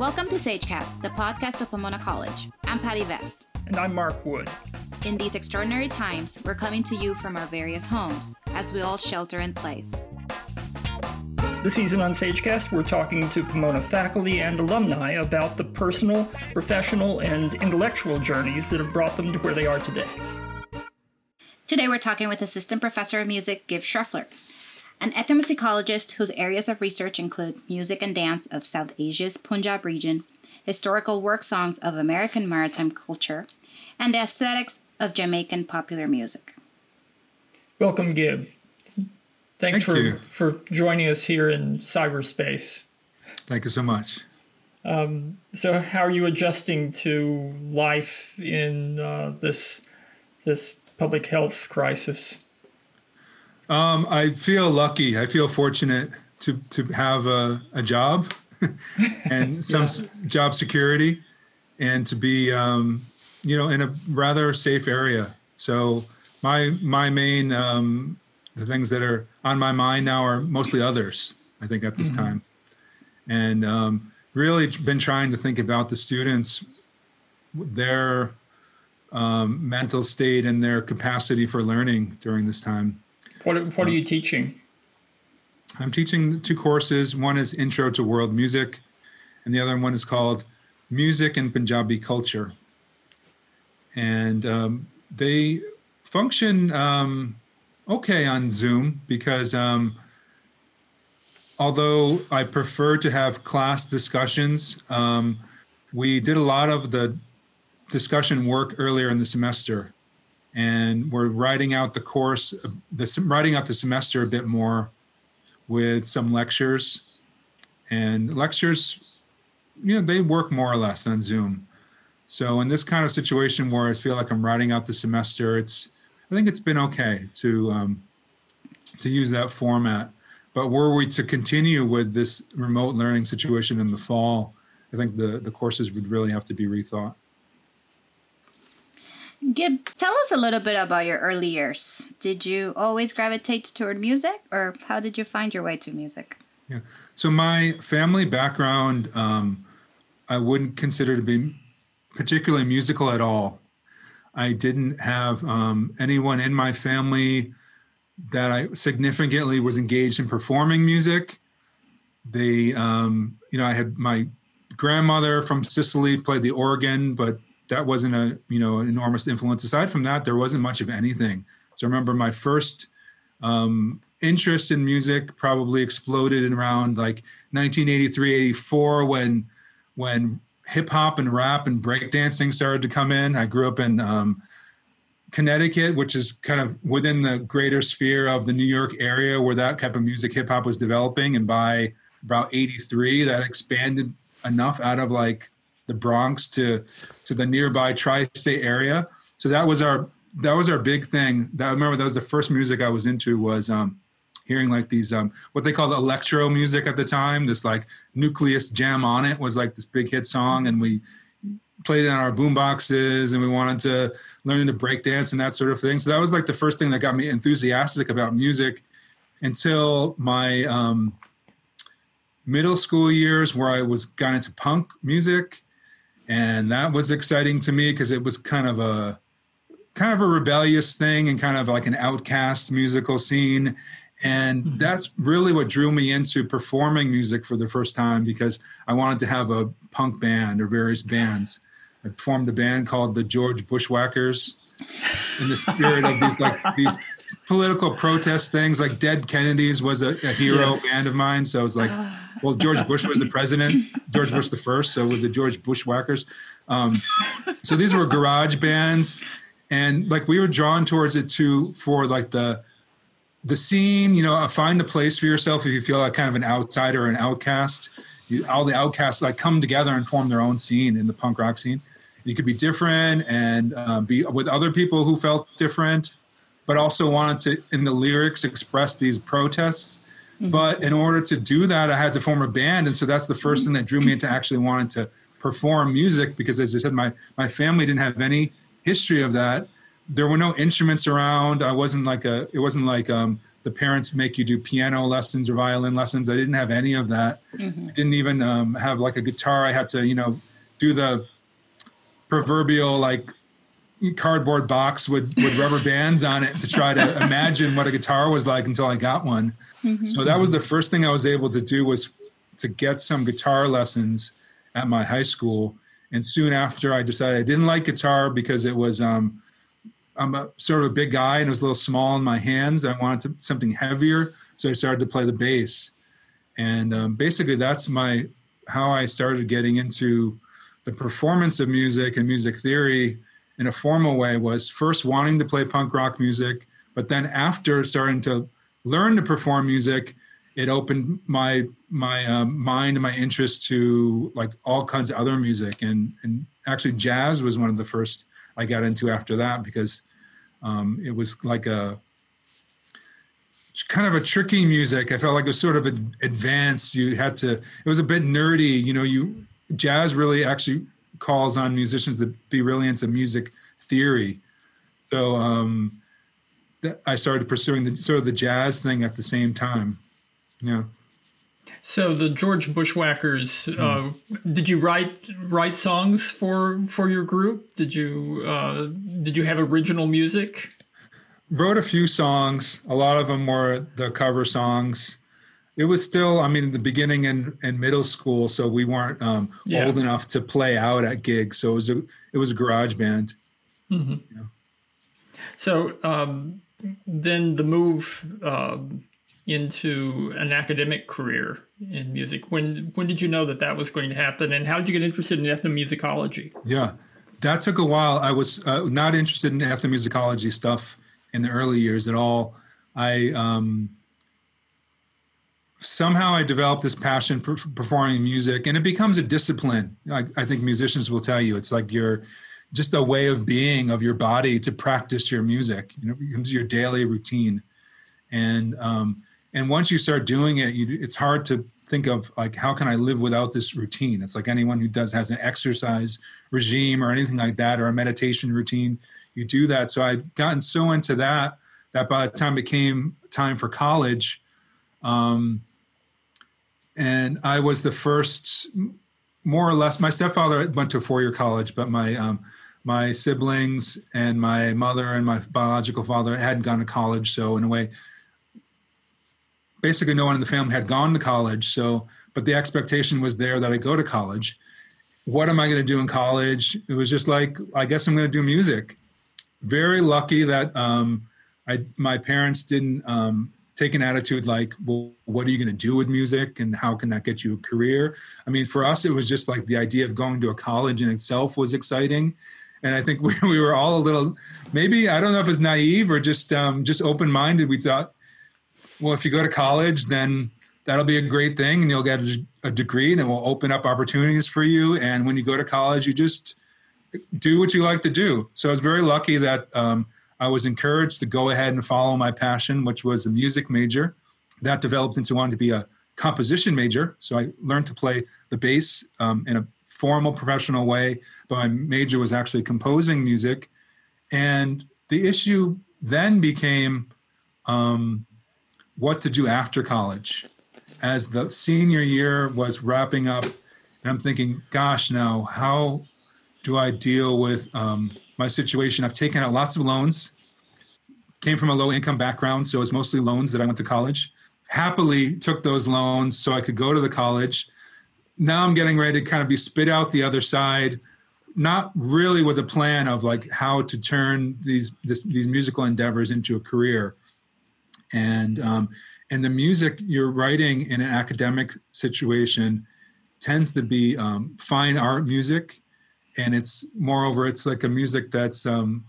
Welcome to Sagecast, the podcast of Pomona College. I'm Patty Vest. And I'm Mark Wood. In these extraordinary times, we're coming to you from our various homes as we all shelter in place. This season on Sagecast, we're talking to Pomona faculty and alumni about the personal, professional, and intellectual journeys that have brought them to where they are today. Today, we're talking with Assistant Professor of Music Gibb Schreffler, an ethnomusicologist whose areas of research include music and dance of South Asia's Punjab region, historical work songs of American maritime culture, and the aesthetics of Jamaican popular music. Welcome, Gibb. Thanks Thank for, you. for joining us here in cyberspace. Thank you so much. Um, so, how are you adjusting to life in uh, this this public health crisis? Um, I feel lucky. I feel fortunate to to have a, a job and some s job security, and to be um, you know in a rather safe area. So my my main um, the things that are on my mind now are mostly others. I think at this time, and um, really been trying to think about the students, their um, mental state and their capacity for learning during this time. What are- what are you teaching? I'm teaching two courses. One is Intro to World Music, and the other one is called Music and Punjabi Culture. And um, they function um, okay on Zoom because um, although I prefer to have class discussions, um, we did a lot of the discussion work earlier in the semester. And we're writing out the course, the, writing out the semester a bit more with some lectures. And lectures you know they work more or less on zoom. So in this kind of situation where i feel like i'm writing out the semester it's i think it's been okay to um, to use that format. But were we to continue with this remote learning situation in the fall i think the the courses would really have to be rethought Gibb, tell us a little bit about your early years. Did you always gravitate toward music, or how did you find your way to music? Yeah. So my family background, um, I wouldn't consider to be particularly musical at all. I didn't have um, anyone in my family that I significantly was engaged in performing music. They, um, you know, I had my grandmother from Sicily played the organ, but that wasn't a, you know, enormous influence. Aside from that, there wasn't much of anything. So I remember my first um, interest in music probably exploded in around like 1983 84 when when hip hop and rap and breakdancing started to come in i grew up in um, connecticut which is kind of within the greater sphere of the new york area where that type of music hip hop was developing and by about 83 that expanded enough out of like the bronx to to the nearby tri-state area. So that was our that was our big thing. That i remember that was the first music i was into was um hearing like these um what they called electro music at the time. This like Newcleus jam on it was like this big hit song and we played it on our boom boxes and we wanted to learn to break dance and that sort of thing. So that was like the first thing that got me enthusiastic about music until my um middle school years where i was got into punk music and that was exciting to me because it was kind of a kind of a rebellious thing and kind of like an outcast musical scene and mm-hmm. that's really what drew me into performing music for the first time because I wanted to have a punk band or various bands. I formed a band called the George Bushwhackers in the spirit of these like these political protest things. Like Dead Kennedys was a, a hero band of mine, so I was like, well, George Bush was the president, George Bush the first, so with the George Bushwhackers. Um, so these were garage bands, and like we were drawn towards it too for like the the scene, you know, find a place for yourself if you feel like kind of an outsider or an outcast. You, all the outcasts like come together and form their own scene in the punk rock scene. You could be different and um, be with other people who felt different, but also wanted to, in the lyrics, express these protests. But in order to do that, I had to form a band, and so that's the first thing that drew me into actually wanting to perform music. Because as I said, my my family didn't have any history of that there were no instruments around. I wasn't like a. It wasn't like um, the parents make you do piano lessons or violin lessons. I didn't have any of that. Mm-hmm. I didn't even um, have like a guitar. I had to, you know, do the proverbial like cardboard box with, with rubber bands on it to try to imagine what a guitar was like until I got one. Mm-hmm. So that was the first thing I was able to do was to get some guitar lessons at my high school. And soon after, I decided I didn't like guitar because it was um, I'm a sort of a big guy and it was a little small in my hands. I wanted to, something heavier, so I started to play the bass. And um, basically, that's my how I started getting into the performance of music and music theory in a formal way was first wanting to play punk rock music, but then after starting to learn to perform music, it opened my my um, mind and my interest to like all kinds of other music and and actually jazz was one of the first I got into after that because um, it was like a kind of a tricky music. I felt like it was sort of advanced. You had to. It was a bit nerdy. You know, you jazz really actually calls on musicians to be really into music theory. So um, I started pursuing the sort of the jazz thing at the same time. Yeah. So the George Bushwhackers, mm. uh, did you write write songs for for your group? Did you uh, did you have original music? Wrote a few songs. A lot of them were the cover songs. It was still, I mean, in the beginning and, and middle school, so we weren't um, yeah. old enough to play out at gigs. So it was a it was a garage band. Mm-hmm. Yeah. So um, then the move. Um, into an academic career in music. When when did you know that that was going to happen, and how did you get interested in ethnomusicology? Yeah, that took a while. I was uh, not interested in ethnomusicology stuff in the early years at all. I um, somehow I developed this passion for performing music, and it becomes a discipline. I, I think musicians will tell you it's like your just a way of being of your body to practice your music. You know, it becomes your daily routine, and um, and once you start doing it you, it's hard to think of like how can i live without this routine it's like anyone who does has an exercise regime or anything like that or a meditation routine you do that so i'd gotten so into that that by the time it came time for college um, and i was the first more or less my stepfather went to a four-year college but my um, my siblings and my mother and my biological father hadn't gone to college so in a way basically no one in the family had gone to college. So, but the expectation was there that I go to college. What am I going to do in college? It was just like, I guess I'm going to do music. Very lucky that um, I, my parents didn't um, take an attitude like, well, what are you going to do with music and how can that get you a career? I mean, for us, it was just like the idea of going to a college in itself was exciting. And I think we, we were all a little, maybe, I don't know if it's naive or just, um, just open-minded. We thought, well, if you go to college, then that'll be a great thing and you'll get a degree and it will open up opportunities for you. And when you go to college, you just do what you like to do. So I was very lucky that um, I was encouraged to go ahead and follow my passion, which was a music major. That developed into wanting to be a composition major. So I learned to play the bass um, in a formal professional way, but my major was actually composing music. And the issue then became um, what to do after college. As the senior year was wrapping up, and I'm thinking, gosh, now how do I deal with um, my situation? I've taken out lots of loans, came from a low income background, so it's mostly loans that I went to college. Happily took those loans so I could go to the college. Now I'm getting ready to kind of be spit out the other side, not really with a plan of like how to turn these this, these musical endeavors into a career and um, and the music you're writing in an academic situation tends to be um, fine art music and it's moreover it's like a music that's um,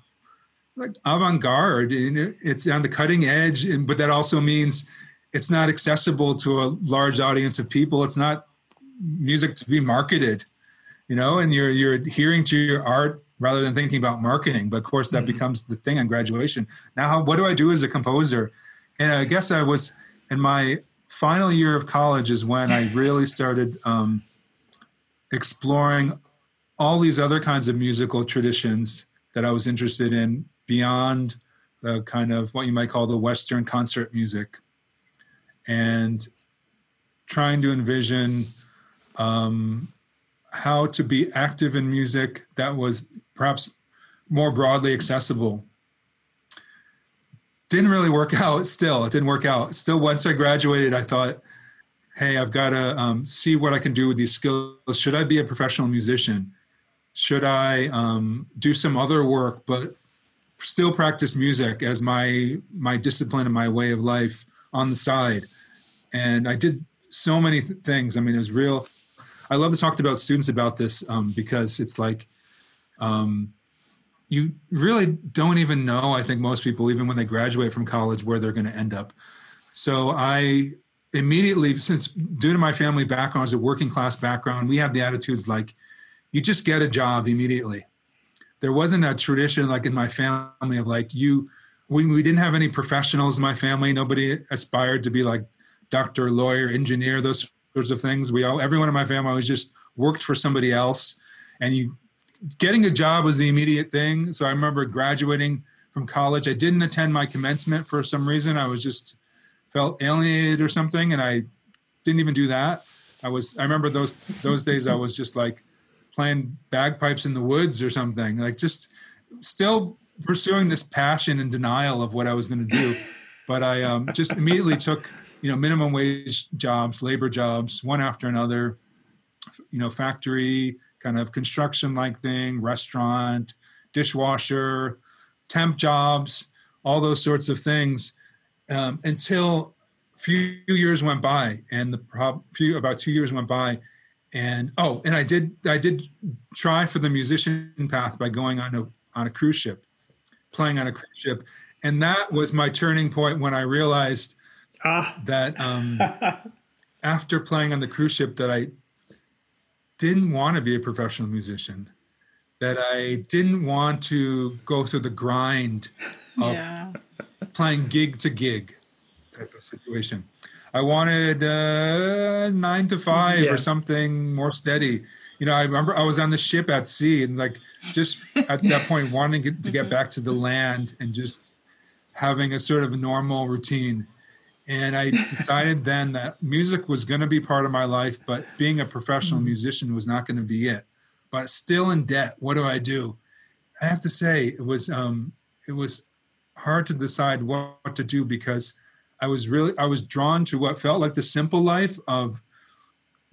like avant-garde and it's on the cutting edge and, but that also means it's not accessible to a large audience of people. It's not music to be marketed you know and you're you're adhering to your art rather than thinking about marketing. But of course that mm-hmm. becomes the thing on graduation. Now how, what do i do as a composer? And I guess I was in my final year of college is when I really started um, exploring all these other kinds of musical traditions that I was interested in beyond the kind of what you might call the Western concert music, and trying to envision um, how to be active in music that was perhaps more broadly accessible. Didn't really work out still. It didn't work out. Still, once I graduated, I thought, hey, I've got to um, see what I can do with these skills. Should I be a professional musician? Should I um, do some other work, but still practice music as my my discipline and my way of life on the side? And I did so many th- things. I mean, it was real. I love to talk to about students about this um, because it's like um, you really don't even know. I think most people, even when they graduate from college, where they're going to end up. So I immediately, since due to my family background, as a working class background, we have the attitudes like you just get a job immediately. There wasn't a tradition like in my family of like you. We, we didn't have any professionals in my family. Nobody aspired to be like doctor, lawyer, engineer, those sorts of things. We all, everyone in my family was just worked for somebody else, and you getting a job was the immediate thing. So I remember graduating from college. I didn't attend my commencement for some reason. I was just felt alienated or something, and I didn't even do that. I was. I remember those those days. I was just like playing bagpipes in the woods or something. Like just still pursuing this passion and denial of what I was going to do. But I um, just immediately took you know minimum wage jobs, labor jobs, one after another. You know, factory kind of construction like thing, restaurant, dishwasher, temp jobs, all those sorts of things, um, until few years went by, and the prob- few about two years went by, and oh, and I did I did try for the musician path by going on a on a cruise ship, playing on a cruise ship, and that was my turning point when I realized ah. that um, after playing on the cruise ship that I didn't want to be a professional musician, that I didn't want to go through the grind of yeah. playing gig to gig type of situation. I wanted uh, nine to five yeah. or something more steady. You know, I remember I was on the ship at sea and like just at that point wanting to get back to the land and just having a sort of normal routine. And I decided then that music was going to be part of my life, but being a professional mm-hmm. musician was not going to be it. But still in debt. What do I do? I have to say it was um, it was hard to decide what to do because I was really I was drawn to what felt like the simple life of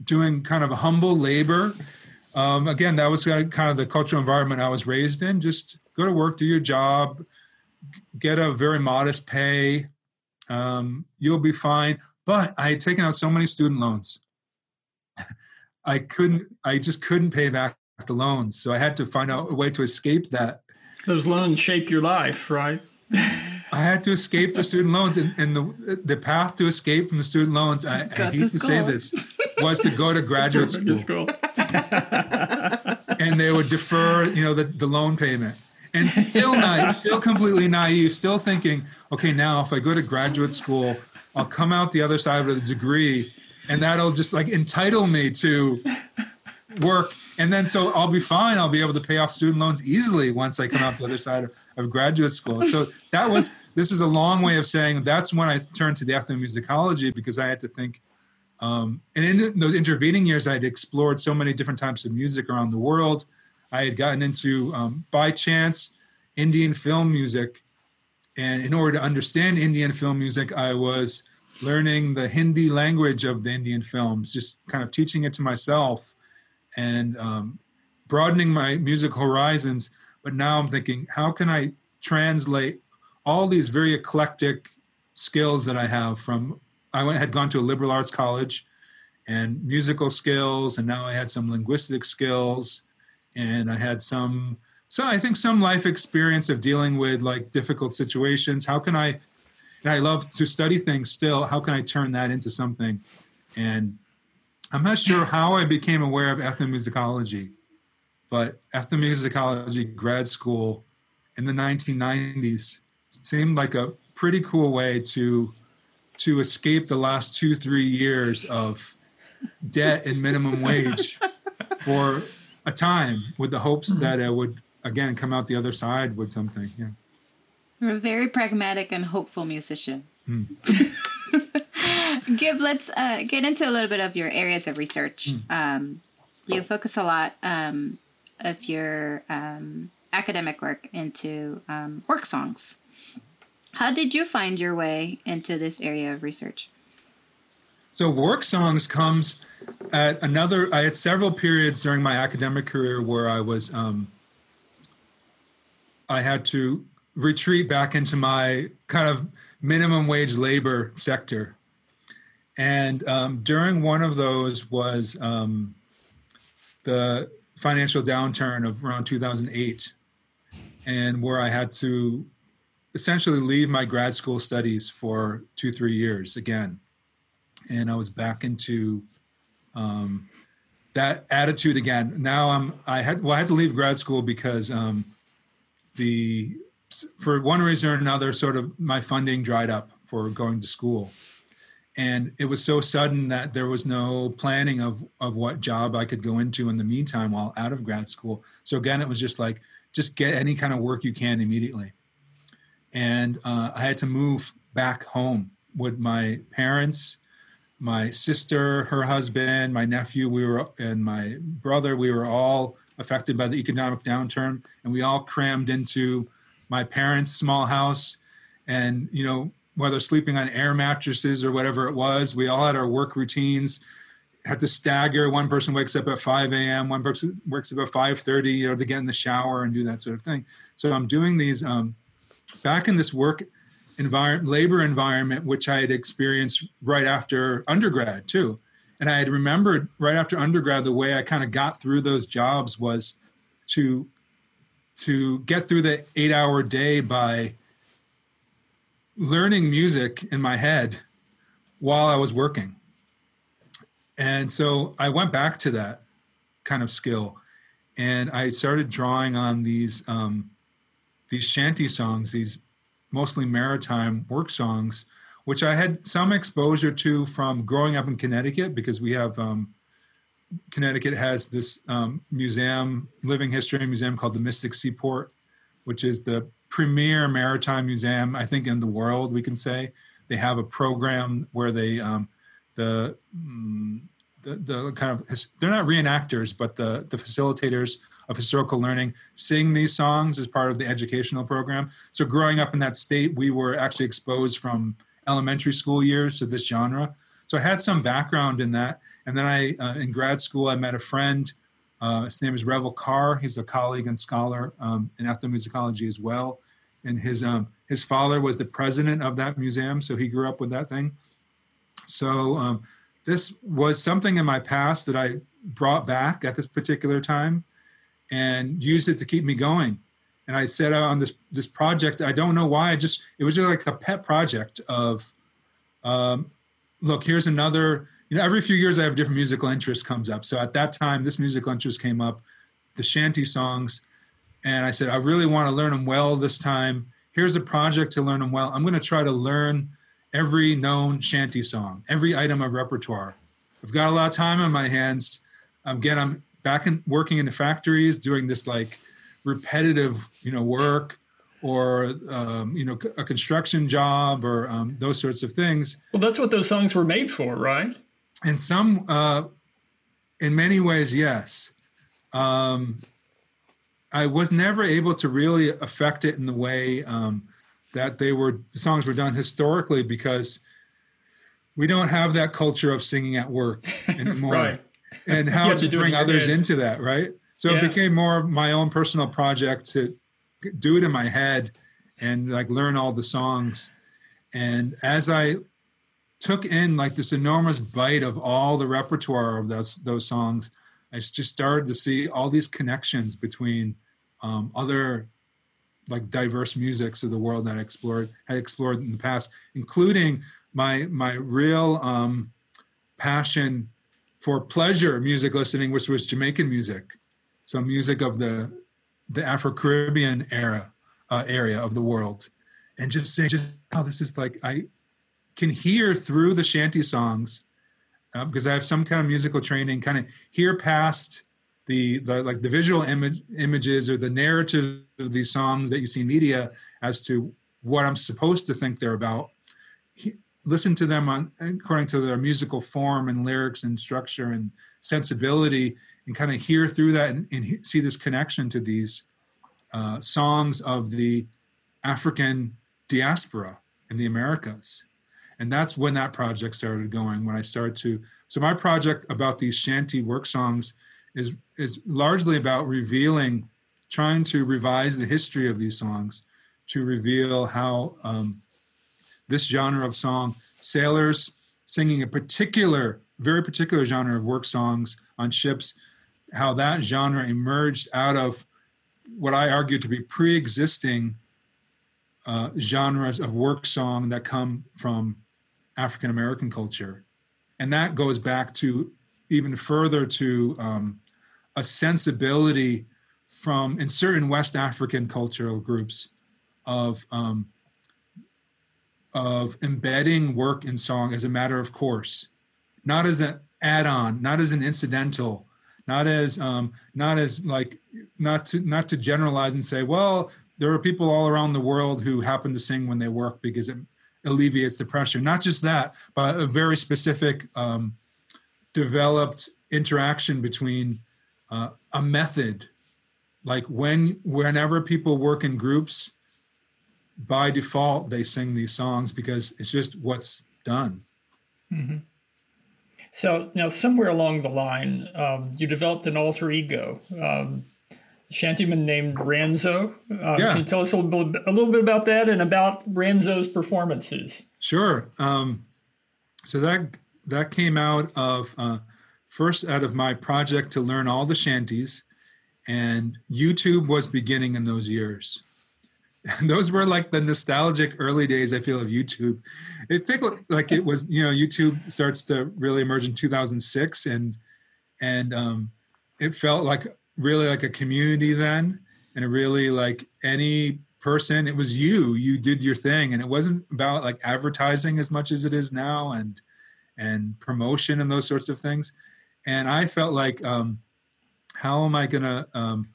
doing kind of humble labor. Um, again, that was kind of the cultural environment I was raised in. Just go to work, do your job, get a very modest pay, um, you'll be fine. But I had taken out so many student loans. I couldn't, I just couldn't pay back the loans. So I had to find out a way to escape that. Those loans shape your life, right? I had to escape the student loans, and, and the the path to escape from the student loans. I, I hate to, to say this, was to go to graduate school. school. and they would defer, you know, the, the loan payment and still not, still completely naive, still thinking, okay, now if I go to graduate school, I'll come out the other side with a degree, and that'll just like entitle me to work, and then so I'll be fine. I'll be able to pay off student loans easily once I come out the other side of, of graduate school. So that was this is a long way of saying that's when I turned to the ethnomusicology because I had to think. Um, and in those intervening years, I had explored so many different types of music around the world I had gotten into, um, by chance, Indian film music. And in order to understand Indian film music, I was learning the Hindi language of the Indian films, just kind of teaching it to myself and um, broadening my musical horizons. But now I'm thinking, how can I translate all these very eclectic skills that I have from I went, had gone to a liberal arts college and musical skills, and now I had some linguistic skills and I had some so I think some life experience of dealing with like difficult situations. How can I and I love to study things still. How can I turn that into something? And I'm not sure how I became aware of ethnomusicology, but ethnomusicology grad school in the 1990s seemed like a pretty cool way to to escape the last two three years of debt and minimum wage for a time with the hopes that it would again come out the other side with something. Yeah. You're a very pragmatic and hopeful musician. Hmm. Gibb, let's uh, get into a little bit of your areas of research. Hmm. Um, you focus a lot um, of your um, academic work into um, work songs. How did you find your way into this area of research? So work songs comes at another. I had several periods during my academic career where I was. Um, I had to retreat back into my kind of minimum wage labor sector, and um, during one of those was um, the financial downturn of around 2008, and where I had to essentially leave my grad school studies for two three years again and I was back into um, that attitude again. Now I'm I had well I had to leave grad school because um, the for one reason or another sort of my funding dried up for going to school. And it was so sudden that there was no planning of of what job I could go into in the meantime while out of grad school. So again, it was just like just get any kind of work you can immediately. And uh, I had to move back home with my parents my sister, her husband, my nephew, we were, and my brother, we were all affected by the economic downturn, and we all crammed into my parents' small house, and you know whether sleeping on air mattresses or whatever it was, we all had our work routines. Had to stagger. One person wakes up at 5 a.m. One person wakes up at 5:30, you know, to get in the shower and do that sort of thing. So I'm doing these um, back in this work environment, labor environment, which I had experienced right after undergrad too. And I had remembered right after undergrad, the way I kind of got through those jobs was to to get through the eight hour day by learning music in my head while I was working. And so I went back to that kind of skill and I started drawing on these um, these shanty songs, these mostly maritime work songs, which I had some exposure to from growing up in Connecticut because we have um, Connecticut has this um, museum, living history museum called the Mystic Seaport, which is the premier maritime museum I think in the world. We can say they have a program where they um, the, mm, the the kind of they're not reenactors, but the the facilitators of historical learning sing these songs as part of the educational program. So growing up in that state, we were actually exposed from elementary school years to this genre. So I had some background in that. And then I, uh, in grad school, I met a friend. Uh, his name is Revell Carr. He's a colleague and scholar um, in ethnomusicology as well. And his um, his father was the president of that museum, so he grew up with that thing. So um, this was something in my past that I brought back at this particular time and used it to keep me going. And I set out on this this project. I don't know why. I just it was just like a pet project of, um, look, here's another. You know, every few years I have different musical interest comes up. So at that time, this musical interest came up, the shanty songs, and I said I really want to learn them well this time. Here's a project to learn them well. I'm going to try to learn every known shanty song, every item of repertoire. I've got a lot of time on my hands. Again, I'm back in working in the factories doing this like repetitive you know work or um, you know a construction job or um, those sorts of things well that's what those songs were made for right in some uh, in many ways yes um, i was never able to really affect it in the way um, that they were the songs were done historically because we don't have that culture of singing at work anymore right and how to, to bring others head. into that, right? So yeah. it became more my own personal project to do it in my head and like learn all the songs. And as I took in like this enormous bite of all the repertoire of those those songs, I just started to see all these connections between um, other like diverse musics of the world that I explored had explored in the past, including my my real um, passion for pleasure music listening, which was Jamaican music, so music of the the Afro Caribbean era uh, area of the world, and just saying, just oh, this is like I can hear through the shanty songs uh, because I have some kind of musical training, kind of hear past the, the like the visual image images or the narrative of these songs that you see in media as to what I'm supposed to think they're about, he, listen to them on according to their musical form and lyrics and structure and sensibility, and kind of hear through that and, and see this connection to these uh, songs of the African diaspora in the Americas. And that's when that project started going. When I started to, so my project about these shanty work songs is is largely about revealing, trying to revise the history of these songs, to reveal how um, this genre of song, sailors singing a particular, very particular genre of work songs on ships, how that genre emerged out of what I argue to be pre-existing uh, genres of work song that come from African American culture, and that goes back to even further to um, a sensibility from in certain West African cultural groups of um, of embedding work in song as a matter of course, not as an add-on, not as an incidental, not as um, not as like not to not to generalize and say, well, there are people all around the world who happen to sing when they work because it alleviates the pressure. Not just that, but a very specific um, developed interaction between uh, a method, like when whenever people work in groups, by default they sing these songs because it's just what's done. Mm-hmm. So now, somewhere along the line, um, you developed an alter ego. Um, shantyman named Ranzo. Uh, yeah. Can you tell us a little, bit, a little bit about that and about Ranzo's performances? Sure. Um, so that that came out of uh, first out of my project to learn all the shanties, and YouTube was beginning in those years. And those were like the nostalgic early days. I feel of YouTube. It felt like it was you know YouTube starts to really emerge in 2006, and and um, it felt like really like a community then and really like any person it was you you did your thing. And it wasn't about like advertising as much as it is now and and promotion and those sorts of things. And i felt like um how am i going to um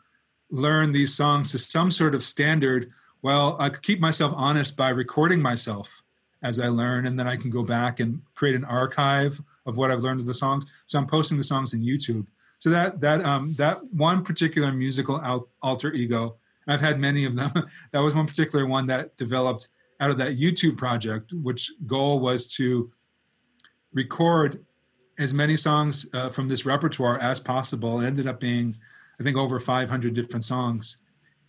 learn these songs to some sort of standard? Well i could keep myself honest by recording myself as i learn and then i can go back and create an archive of what i've learned of the songs. So i'm posting the songs in youtube so that that um, that one particular musical al- alter ego, I've had many of them. that was one particular one that developed out of that YouTube project, which goal was to record as many songs uh, from this repertoire as possible. It ended up being, I think, over 500 different songs,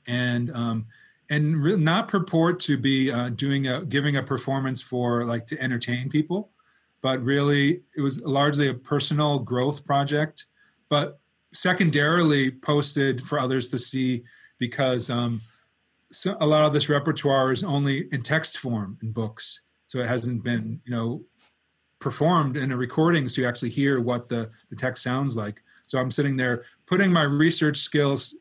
and um, and re- not purport to be uh, doing a giving a performance for like to entertain people, but really it was largely a personal growth project but secondarily posted for others to see because um, so a lot of this repertoire is only in text form in books, so it hasn't been you know performed in a recording, so you actually hear what the the text sounds like. So I'm sitting there putting my research skills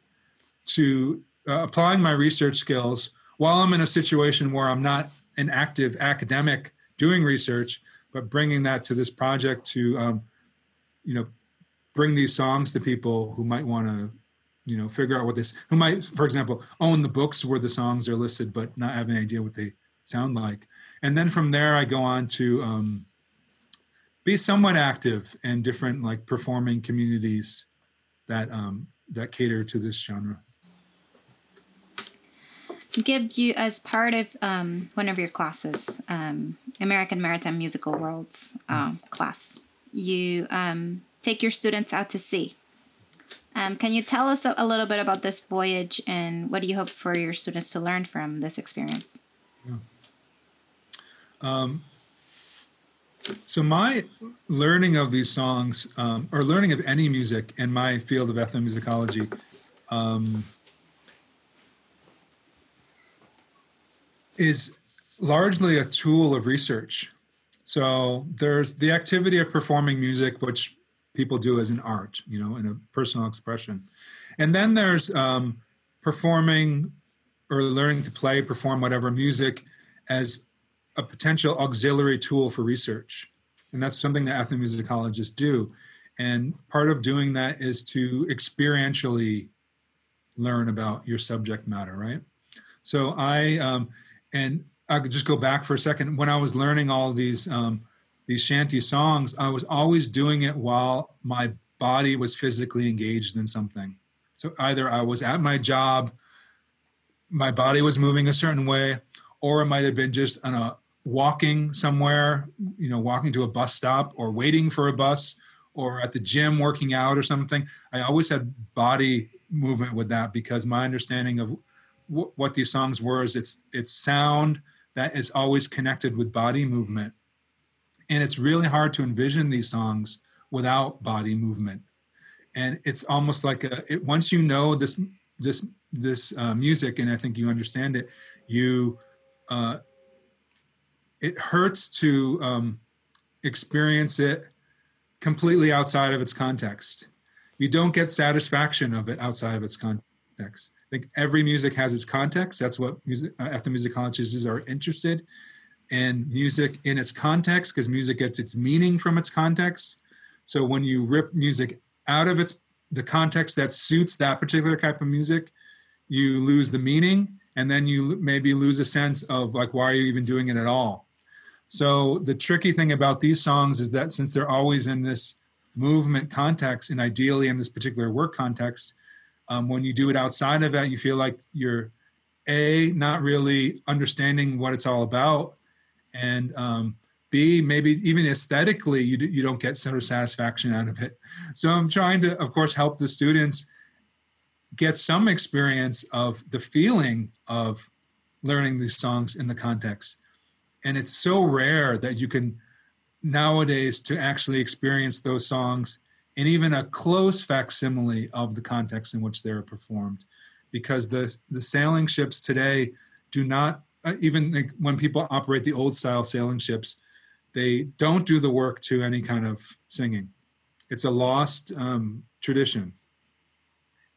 to uh, applying my research skills while I'm in a situation where I'm not an active academic doing research, but bringing that to this project to um, you know bring these songs to people who might want to you know figure out what this who might for example own the books where the songs are listed but not have any idea what they sound like. And then from there i go on to um, be somewhat active in different like performing communities that um, that cater to this genre. Gibb, you as part of um, one of your classes, um, American Maritime Musical Worlds uh, class, you um, take your students out to sea. Um, can you tell us a, a, little bit about this voyage and what do you hope for your students to learn from this experience? Yeah. Um, so my learning of these songs, um, or learning of any music in my field of ethnomusicology, um, is largely a tool of research. So there's the activity of performing music, which people do as an art, you know, in a personal expression. And then there's um, performing or learning to play, perform whatever music as a potential auxiliary tool for research. And that's something that ethnomusicologists do. And part of doing that is to experientially learn about your subject matter, right? So I, um, and I could just go back for a second. When I was learning all these um, these shanty songs, I was always doing it while my body was physically engaged in something. So either I was at my job, my body was moving a certain way, or it might have been just on a walking somewhere, you know, walking to a bus stop or waiting for a bus or at the gym working out or something. I always had body movement with that because my understanding of w- what these songs were is it's it's sound that is always connected with body movement. And it's really hard to envision these songs without body movement. And it's almost like a, it, once you know this this this uh, music and I think you understand it, you uh, it hurts to um, experience it completely outside of its context. You don't get satisfaction of it outside of its context. I think every music has its context. That's what music, uh, ethnomusicologists are interested in music in its context because music gets its meaning from its context. So when you rip music out of its the context that suits that particular type of music, you lose the meaning and then you maybe lose a sense of like why are you even doing it at all so the tricky thing about these songs is that since they're always in this movement context and ideally in this particular work context, um, when you do it outside of that, you feel like you're a not really understanding what it's all about, and um, b maybe even aesthetically you you don't get center satisfaction out of it. So I'm trying to, of course, help the students get some experience of the feeling of learning these songs in the context and it's so rare that you can nowadays to actually experience those songs in even a close facsimile of the context in which they're performed because the the sailing ships today do not even like when people operate the old style sailing ships they don't do the work to any kind of singing. It's a lost um, tradition.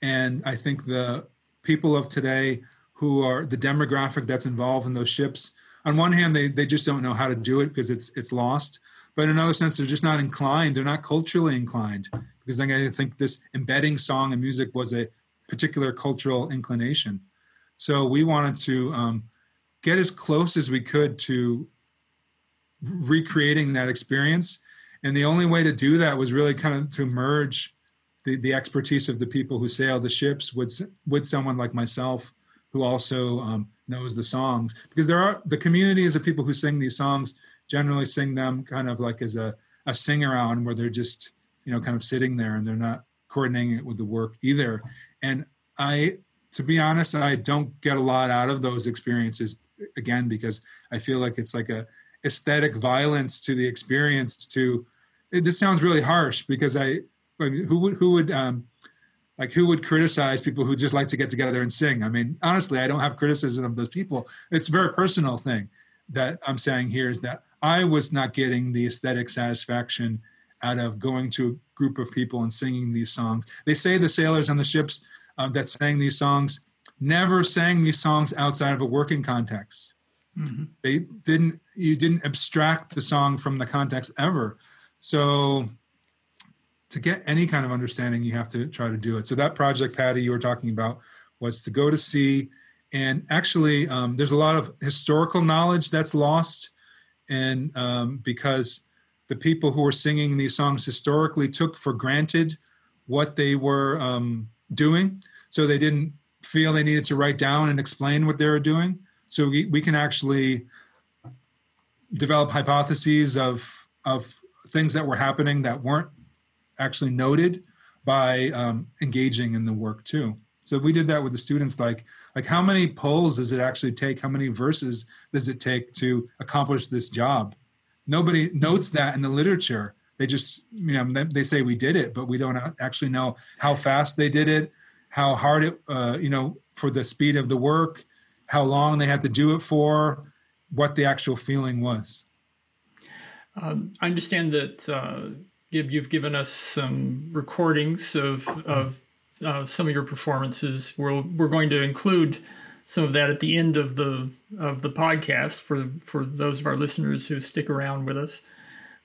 And i think the people of today who are the demographic that's involved in those ships on one hand they, they just don't know how to do it because it's it's lost. But in another sense they're just not inclined. They're not culturally inclined. Because i think this embedding song and music was a particular cultural inclination. So we wanted to um, get as close as we could to recreating that experience. And the only way to do that was really kind of to merge the, the expertise of the people who sail the ships with with someone like myself who also um, knows the songs. Because there are the communities of people who sing these songs generally sing them kind of like as a, a sing around where they're just you know kind of sitting there and they're not coordinating it with the work either. And i to be honest i don't get a lot out of those experiences again because i feel like it's like a aesthetic violence to the experience to it, this sounds really harsh because i, I mean, who would who would um, like who would criticize people who just like to get together and sing? I mean honestly i don't have criticism of those people. It's a very personal thing that i'm saying here is that i was not getting the aesthetic satisfaction out of going to a group of people and singing these songs. They say the sailors on the ships uh, that sang these songs never sang these songs outside of a working context mm-hmm. they didn't you didn't abstract the song from the context ever so to get any kind of understanding, you have to try to do it. So that project, Patty, you were talking about, was to go to sea. And actually, um, there's a lot of historical knowledge that's lost, and um, because the people who were singing these songs historically took for granted what they were um, doing, so they didn't feel they needed to write down and explain what they were doing. So we, we can actually develop hypotheses of of things that were happening that weren't actually noted by um, engaging in the work too. So we did that with the students. Like, like how many polls does it actually take? How many verses does it take to accomplish this job? Nobody notes that in the literature. They just, you know, they say we did it, but we don't actually know how fast they did it, how hard it, uh, you know, for the speed of the work, how long they had to do it for, what the actual feeling was. Um, I understand that uh, Gibb, you've given us some recordings of of uh, some of your performances. We're we're going to include some of that at the end of the of the podcast for for those of our listeners who stick around with us.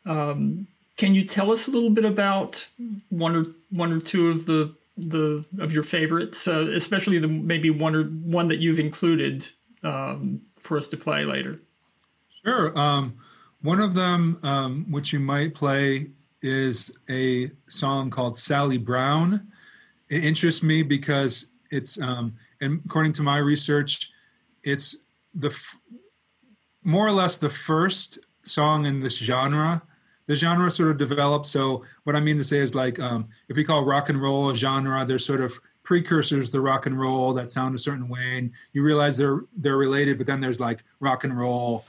Um, can you tell us a little bit about one or one or two of the the of your favorites, uh, especially the maybe one or one that you've included um, for us to play later? Sure. Um, one of them, um, which you might play, is a song called Sally Brown. It interests me because it's, um, and according to my research, it's the f- more or less the first song in this genre. The genre sort of developed. So what I mean to say is like um, if we call rock and roll a genre, there's sort of precursors to rock and roll that sound a certain way, and you realize they're they're related. But then there's like rock and roll,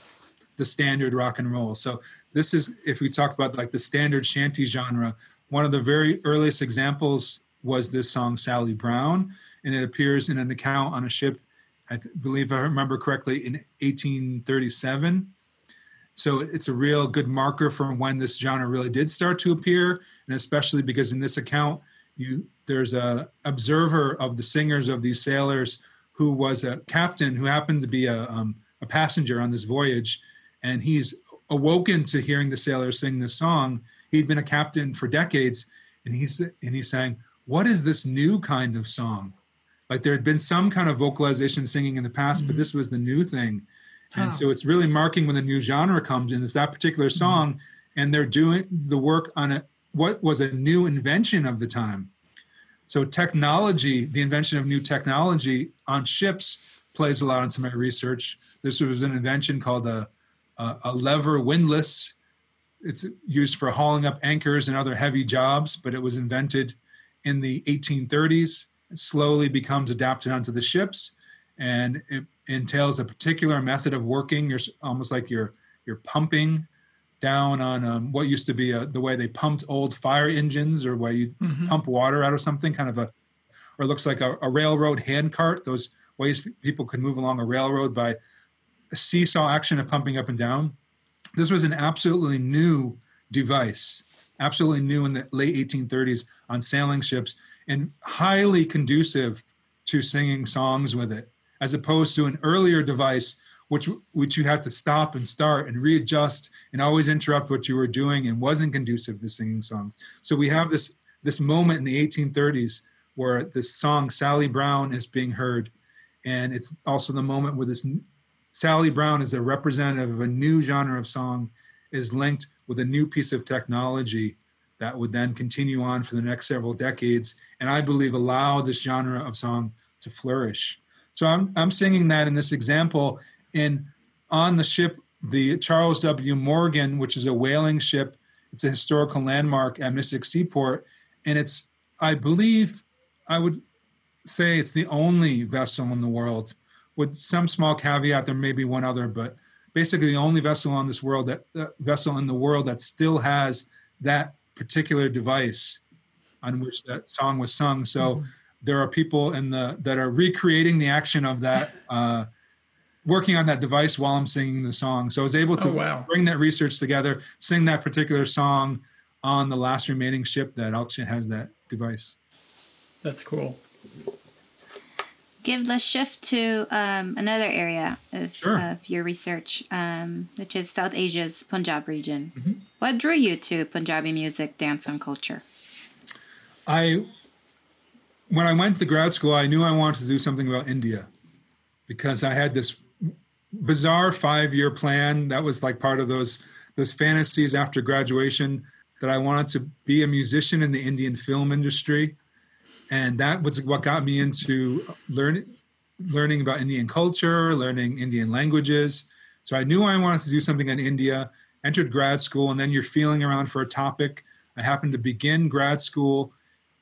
the standard rock and roll. So this is if we talk about like the standard shanty genre, one of the very earliest examples was this song Sally Brown, and it appears in an account on a ship, I th- believe I remember correctly, in 1837. So it's a real good marker for when this genre really did start to appear, and especially because in this account, you there's a observer of the singers of these sailors who was a captain who happened to be a, um, a passenger on this voyage, and he's awoken to hearing the sailors sing this song. He'd been a captain for decades, and he's and he's saying, "What is this new kind of song?" Like there had been some kind of vocalization singing in the past, mm-hmm. but this was the new thing. And oh. so it's really marking when the new genre comes in. It's that particular mm-hmm. song, mm-hmm. and they're doing the work on it. What was a new invention of the time? So technology, the invention of new technology on ships, plays a lot into my research. This was an invention called a, a, a lever windlass. It's used for hauling up anchors and other heavy jobs, but it was invented in the 1830s. It slowly becomes adapted onto the ships, and it entails a particular method of working. You're almost like you're you're pumping down on um, what used to be a, the way they pumped old fire engines or where you mm-hmm. pump water out of something, kind of a, or it looks like a, a railroad hand cart. Those ways people could move along a railroad by a seesaw action of pumping up and down. This was an absolutely new device, absolutely new in the late 1830s on sailing ships, and highly conducive to singing songs with it, as opposed to an earlier device which which you had to stop and start and readjust and always interrupt what you were doing and wasn't conducive to singing songs. So we have this this moment in the 1830s where this song Sally Brown is being heard, and it's also the moment where this Sally Brown is a representative of a new genre of song is linked with a new piece of technology that would then continue on for the next several decades and I believe allow this genre of song to flourish. So I'm, I'm singing that in this example and on the ship, the Charles W. Morgan, which is a whaling ship, it's a historical landmark at Mystic Seaport. And it's, I believe, I would say it's the only vessel in the world, with some small caveat. There may be one other, but basically the only vessel on this world that uh, vessel in the world that still has that particular device on which that song was sung. So mm-hmm. There are people in the that are recreating the action of that uh, working on that device while I'm singing the song. So I was able to oh, wow. bring that research together, sing that particular song on the last remaining ship that actually has that device. That's cool. Gibb let's shift to um, another area of, sure. of your research, um, which is South Asia's Punjab region. Mm-hmm. What drew you to Punjabi music, dance, and culture? I, when I went to grad school, I knew I wanted to do something about India because I had this bizarre five year plan that was like part of those those fantasies after graduation that I wanted to be a musician in the Indian film industry, and that was what got me into learning learning about Indian culture, learning Indian languages. So I knew I wanted to do something in India. Entered grad school, and then you're feeling around for a topic. I happened to begin grad school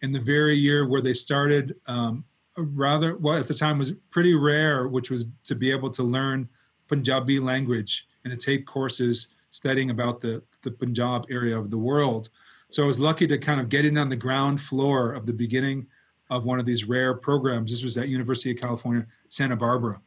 in the very year where they started um, rather what at the time was pretty rare, which was to be able to learn Punjabi language and to take courses studying about the, the Punjab area of the world. So I was lucky to kind of get in on the ground floor of the beginning of one of these rare programs. This was at University of California, Santa Barbara.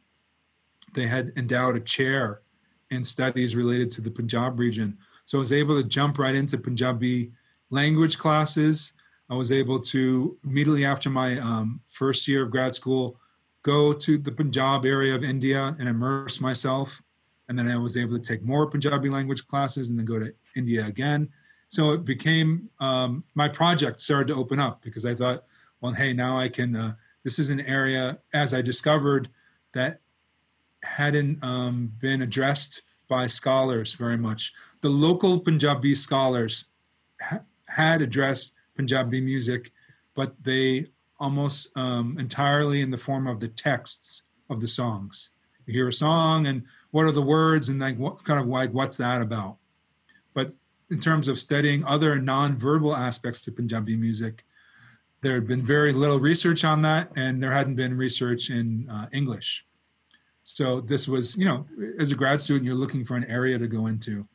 They had endowed a chair in studies related to the Punjab region. So I was able to jump right into Punjabi language classes. I was able to immediately after my um, first year of grad school go to the Punjab area of India and immerse myself. And then I was able to take more Punjabi language classes and then go to India again. So it became um, my project started to open up because I thought, well, hey, now I can. Uh, this is an area, as I discovered, that hadn't um, been addressed by scholars very much. The local Punjabi scholars ha- had addressed Punjabi music, but they almost um, entirely in the form of the texts of the songs. You hear a song, and what are the words, and like what kind of like what's that about? But in terms of studying other non-verbal aspects to Punjabi music, there had been very little research on that, and there hadn't been research in uh, English. So this was, you know, as a grad student, you're looking for an area to go into.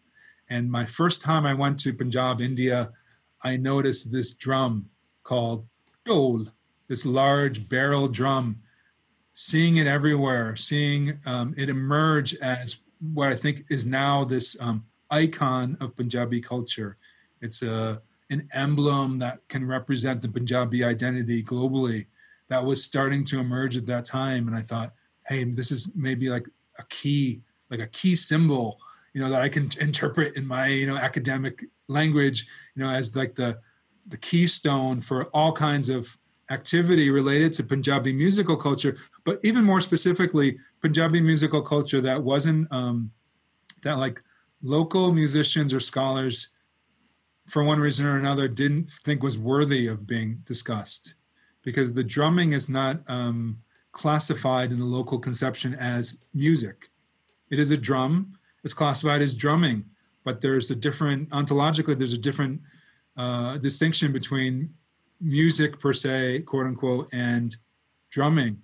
And my first time I went to Punjab, India, I noticed this drum called dhol, this large barrel drum. Seeing it everywhere, seeing um, it emerge as what I think is now this um, icon of Punjabi culture. It's a an emblem that can represent the Punjabi identity globally that was starting to emerge at that time. And I thought, hey, this is maybe like a key, like a key symbol, you know, that I can interpret in my, you know, academic language, you know, as like the the keystone for all kinds of activity related to Punjabi musical culture, but even more specifically, Punjabi musical culture that wasn't um, that like local musicians or scholars for one reason or another, didn't think was worthy of being discussed. Because the drumming is not um, classified in the local conception as music. It is a drum, it's classified as drumming, but there's a different, ontologically, there's a different uh, distinction between music per se, quote unquote, and drumming.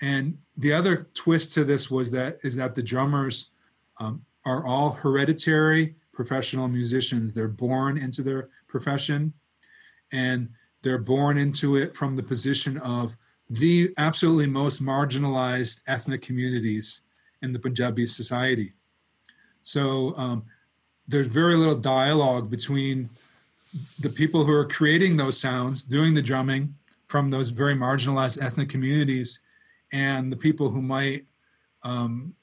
And the other twist to this was that is that the drummers um, are all hereditary professional musicians. They're born into their profession and they're born into it from the position of the absolutely most marginalized ethnic communities in the Punjabi society. So um, there's very little dialogue between the people who are creating those sounds, doing the drumming from those very marginalized ethnic communities, and the people who might, um,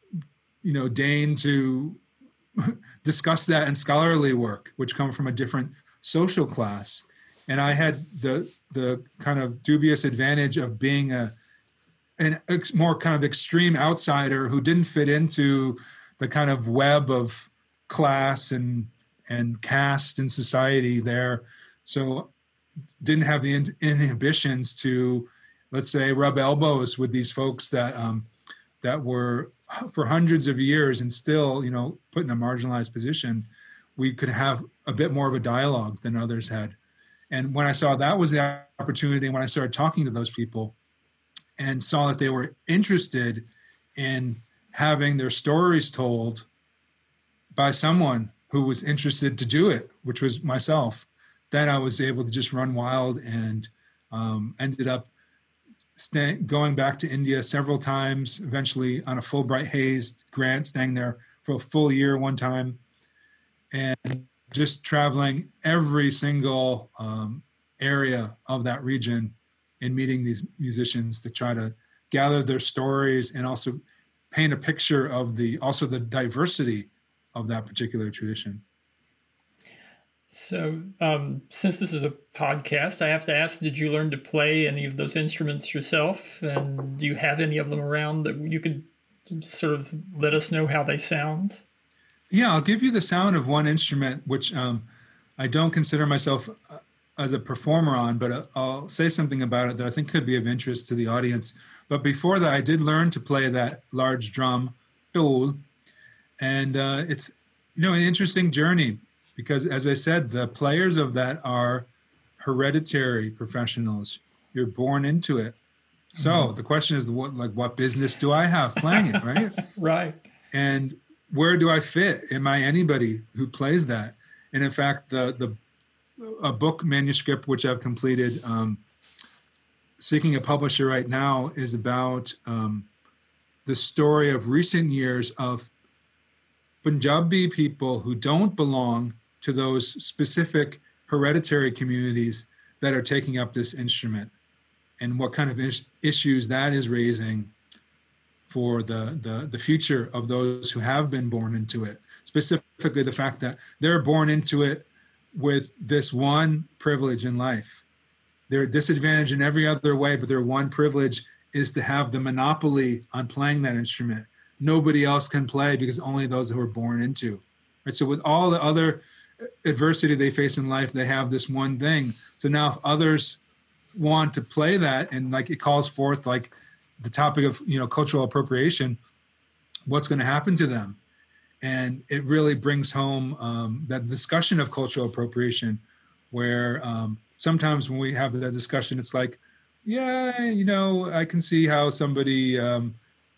you know, deign to discuss that in scholarly work, which come from a different social class. And I had the the kind of dubious advantage of being a an ex, more kind of extreme outsider who didn't fit into the kind of web of class and and caste in society there. So didn't have the in, inhibitions to, let's say, rub elbows with these folks that um, that were for hundreds of years and still, you know, put in a marginalized position, we could have a bit more of a dialogue than others had. And when I saw that was the opportunity, when I started talking to those people and saw that they were interested in having their stories told by someone who was interested to do it, which was myself, then I was able to just run wild and um, ended up going back to India several times, eventually on a Fulbright Hays grant, staying there for a full year one time, and just traveling every single um, area of that region and meeting these musicians to try to gather their stories and also paint a picture of the also the diversity of that particular tradition. So, um, since this is a podcast, I have to ask Did you learn to play any of those instruments yourself? And do you have any of them around that you could sort of let us know how they sound? Yeah, I'll give you the sound of one instrument, which um, I don't consider myself uh, as a performer on, but uh, I'll say something about it that I think could be of interest to the audience. But before that, I did learn to play that large drum, dhol, and uh, it's you know an interesting journey because as i said the players of that are hereditary professionals. You're born into it. So mm-hmm. the question is what like what business do i have playing it right? Right. And where do i fit? Am i anybody who plays that? And in fact the the a book manuscript which i've completed um, seeking a publisher right now is about um, the story of recent years of punjabi people who don't belong to those specific hereditary communities that are taking up this instrument and what kind of is- issues that is raising for the, the, the future of those who have been born into it. Specifically, the fact that they're born into it with this one privilege in life. They're disadvantaged in every other way, but their one privilege is to have the monopoly on playing that instrument, nobody else can play because only those who are born into. Right. So with all the other adversity they face in life, they have this one thing. So now if others want to play that and like it calls forth like the topic of you know cultural appropriation, what's going to happen to them? And it really brings home um, that discussion of cultural appropriation, where um, sometimes when we have that discussion, it's like, yeah, you know, I can see how somebody um,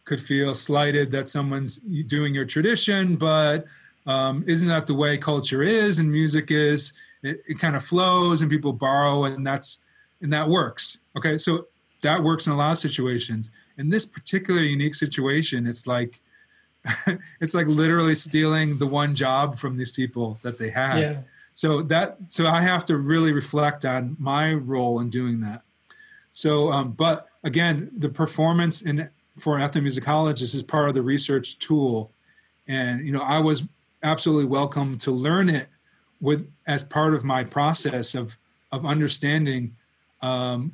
could feel slighted that someone's doing your tradition, but um, isn't that the way culture is and music is? It, it kind of flows and people borrow, and that's and that works. Okay, so that works in a lot of situations. In this particular unique situation, it's like it's like literally stealing the one job from these people that they had. Yeah. So that so I have to really reflect on my role in doing that. So, um, but again, the performance in for an ethnomusicologist is part of the research tool, and you know I was absolutely welcome to learn it with as part of my process of of understanding um,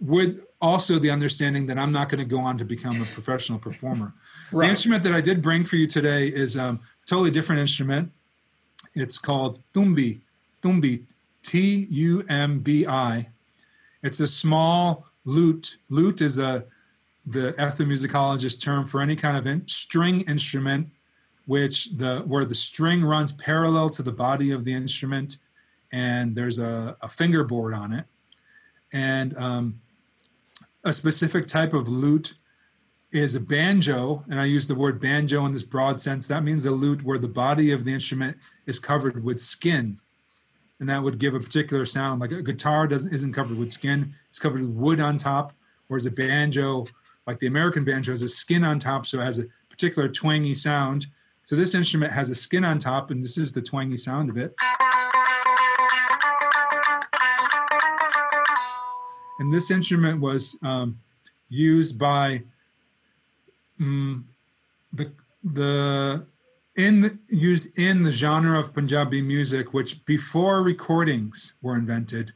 with also the understanding that I'm not going to go on to become a professional performer. Right. The instrument that I did bring for you today is a um, totally different instrument. It's called tumbi, tumbi, T U M B I. It's a small lute. Lute is a the ethnomusicologist term for any kind of in, string instrument which the where the string runs parallel to the body of the instrument, and there's a, a fingerboard on it, and um, a specific type of lute is a banjo, and I use the word banjo in this broad sense. That means a lute where the body of the instrument is covered with skin, and that would give a particular sound. Like a guitar doesn't isn't covered with skin; it's covered with wood on top. Whereas a banjo, like the American banjo, has a skin on top, so it has a particular twangy sound. So this instrument has a skin on top, and this is the twangy sound of it. And this instrument was um, used by um, the the in used in the genre of Punjabi music, which before recordings were invented,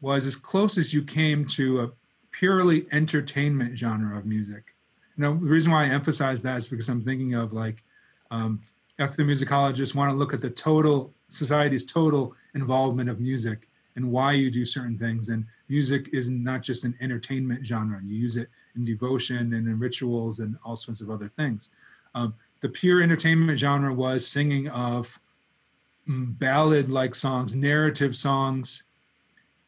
was as close as you came to a purely entertainment genre of music. Now, the reason why I emphasize that is because I'm thinking of like um, ethnomusicologists want to look at the total society's total involvement of music and why you do certain things. And music is not just an entertainment genre. You use it in devotion and in rituals and all sorts of other things. Um, the pure entertainment genre was singing of mm, ballad-like songs, narrative songs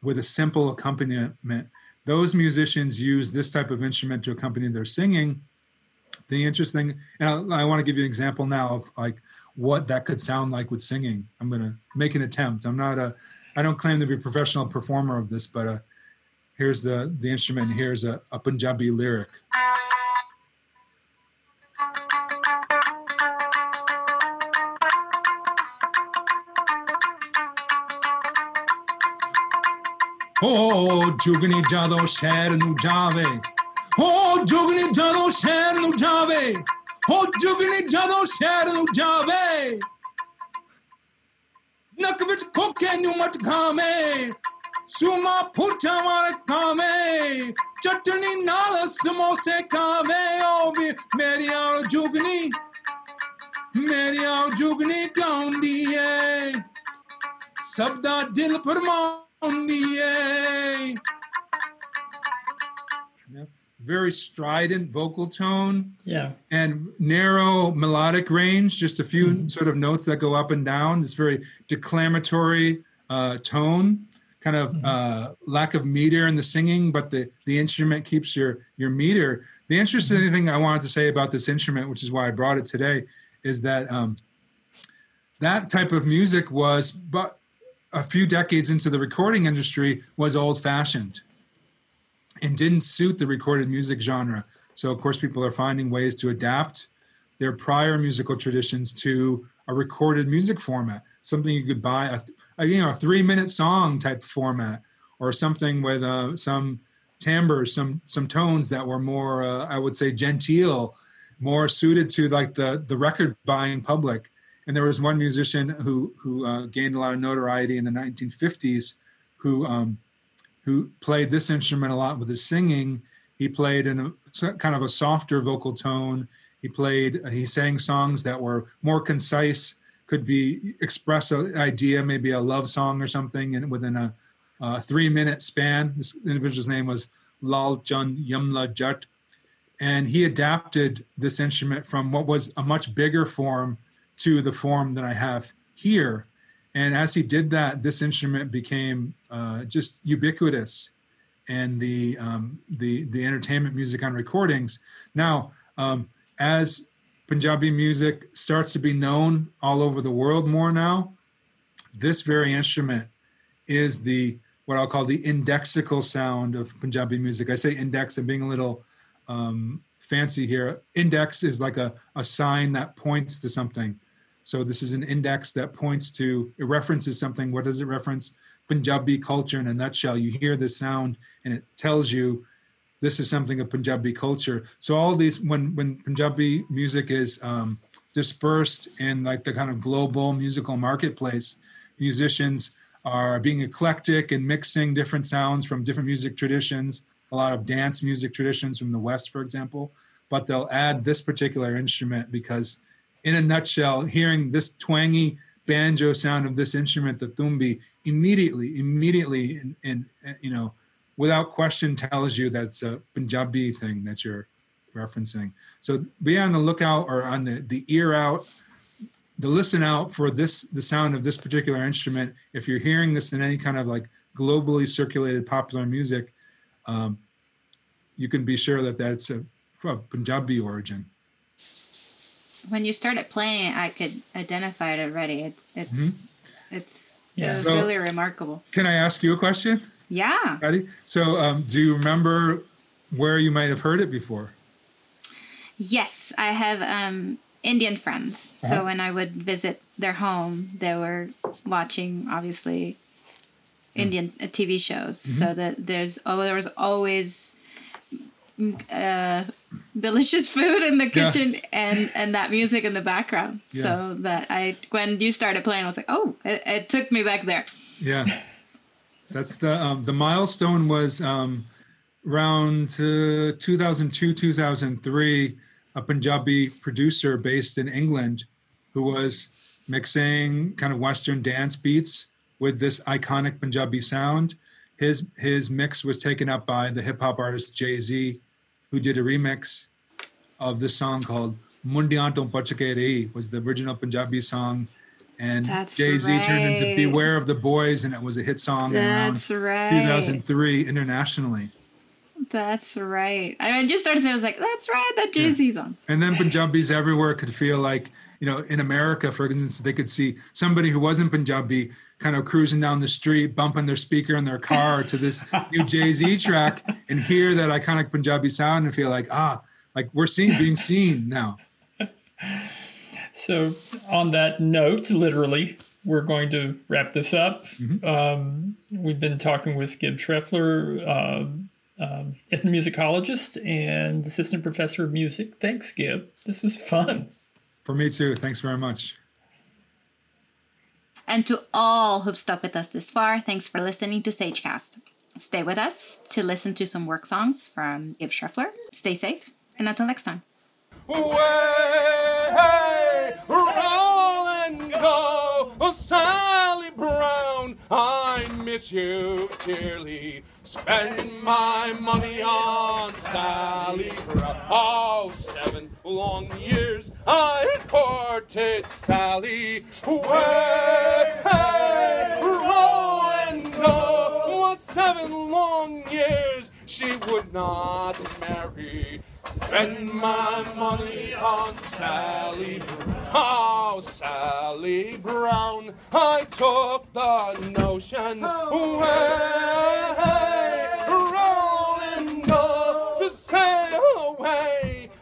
with a simple accompaniment. Those musicians use this type of instrument to accompany their singing. The interesting and I, I want to give you an example now of like what that could sound like with singing. I'm going to make an attempt. I'm not a i don't claim to be a professional performer of this but uh here's the the instrument here's a, a punjabi lyric Oh, jugni jado ਸ਼ਹਿਰ nu ਜਾਵੇ ਹੋ ਜੁਗਨੀ ਜਦੋਂ ਸ਼ਹਿਰ ਨੂੰ ਜਾਵੇ ਹੋ ਜੁਗਨੀ ਜਦੋਂ ਸ਼ਹਿਰ ਨੂੰ ਜਾਵੇ ਨੱਕ ਵਿੱਚ ਖੋਕੇ ਨੂੰ ਮਟਕਾਵੇਂ ਸੁਮਾ ਫੁੱਟਾਂ ਵਾਲੇ ਖਾਵੇਂ ਚਟਣੀ ਨਾਲ ਸਮੋਸੇ ਖਾਵੇਂ ਓ ਵੀ ਮੇਰੀ ਆ ਜੁਗਨੀ ਮੇਰੀ ਆ ਜੁਗਨੀ ਗਾਉਂਦੀ ਏ ਸਭ ਦਾ ਦਿਲ Yeah. Very strident vocal tone. Yeah. And narrow melodic range, just a few mm-hmm. sort of notes that go up and down. This very declamatory uh, tone, kind of mm-hmm. uh, lack of meter in the singing, but the, the instrument keeps your, your meter. The interesting mm-hmm. thing I wanted to say about this instrument, which is why I brought it today, is that um, that type of music was but a few decades into the recording industry, was old fashioned and didn't suit the recorded music genre. So, of course, people are finding ways to adapt their prior musical traditions to a recorded music format, something you could buy a, a you know a three minute song type format, or something with uh, some timbre, some some tones that were more uh, I would say genteel, more suited to like the the record buying public. And there was one musician who who uh, gained a lot of notoriety in the 1950s, who um, who played this instrument a lot with his singing. He played in a kind of a softer vocal tone. He played, he sang songs that were more concise, could be express an idea, maybe a love song or something, and within a, a three minute span. This individual's name was Lal Chand Yamla Jat. And he adapted this instrument from what was a much bigger form to the form that I have here. And as he did that, this instrument became uh, just ubiquitous and the um, the the entertainment music on recordings. Now, um, as Punjabi music starts to be known all over the world more now, this very instrument is the what I'll call the indexical sound of Punjabi music. I say index, I'm being a little um, fancy here. Index is like a, a sign that points to something. So this is an index that points to, it references something. What does it reference? Punjabi culture in a nutshell. You hear this sound and it tells you this is something of Punjabi culture. So all these, when when Punjabi music is um, dispersed in like the kind of global musical marketplace, musicians are being eclectic and mixing different sounds from different music traditions. A lot of dance music traditions from the West, for example, but they'll add this particular instrument because, in a nutshell, hearing this twangy banjo sound of this instrument, the tumbi, immediately, immediately, in, you know, without question, tells you that's a Punjabi thing that you're referencing. So be on the lookout or on the, the ear out, the listen out for this, the sound of this particular instrument. If you're hearing this in any kind of like globally circulated popular music, um, you can be sure that that's a, a Punjabi origin when you started playing, I could identify it already. It's it, mm-hmm. it's yeah. it was so, really remarkable. Can I ask you a question? Yeah. Ready? So, um, do you remember where you might have heard it before? Yes, I have um, Indian friends. Uh-huh. So when I would visit their home, they were watching obviously mm. Indian mm. TV shows. Mm-hmm. So that there's oh, there was always uh, delicious food in the kitchen yeah. and and that music in the background. Yeah. So that I when you started playing, I was like, oh, it, it took me back there. Yeah, that's the um, the milestone was um, around uh, 2002 2003. A Punjabi producer based in England who was mixing kind of Western dance beats with this iconic Punjabi sound. His his mix was taken up by the hip hop artist Jay Z who did a remix of this song called Mundian Ton Re was the original Punjabi song. And Jay Z right. turned into Beware of the Boys, and it was a hit song That's around right. 2003 internationally. That's right. I mean, just started saying, I was like, that's right, that Jay Z yeah. song. And then Punjabis everywhere could feel like, you know, in America, for instance, they could see somebody who wasn't Punjabi kind of cruising down the street, bumping their speaker in their car to this new Jay Z track and hear that iconic Punjabi sound and feel like, ah, like we're seeing, being seen now. So, on that note, literally, we're going to wrap this up. Mm-hmm. Um, we've been talking with Gibb Schreffler, uh, um, ethnomusicologist and assistant professor of music. Thanks, Gibb. This was fun. For me too. Thanks very much. And to all who've stuck with us this far, thanks for listening to Sagecast. Stay with us to listen to some work songs from Gibb Schreffler. Stay safe, and until next time. Way, roll and go, oh, Sally Brown, I miss you dearly. Spend my money on Sally Brown. Oh, seven long years I courted Sally. Way, hey, roll oh, and go. What seven long years she would not marry. Spend my money on Sally Brown. Oh, Sally Brown. I took the notion. Way,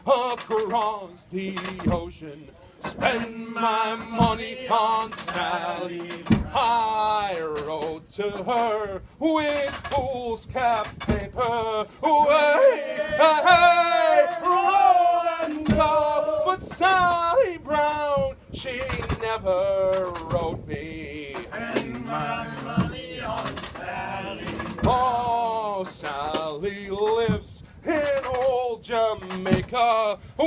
across the ocean. Spend my money on Sally. I wrote to her with foolscap paper. Way, hey, roll and go. But Sally Brown, she never wrote me. Spend my money on Sally. Oh, Sally lives in old Jamaica. Way,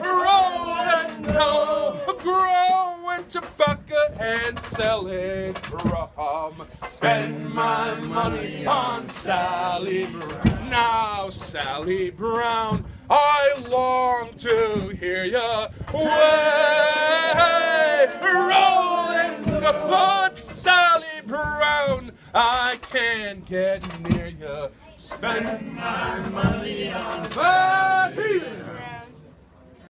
rolling dough, growing tobacco and selling rum. Spend my money on Sally Brown. Now, Sally Brown, I long to hear ya. Way, rolling the Sally Brown. I can't get near ya. Spend my money on first healing.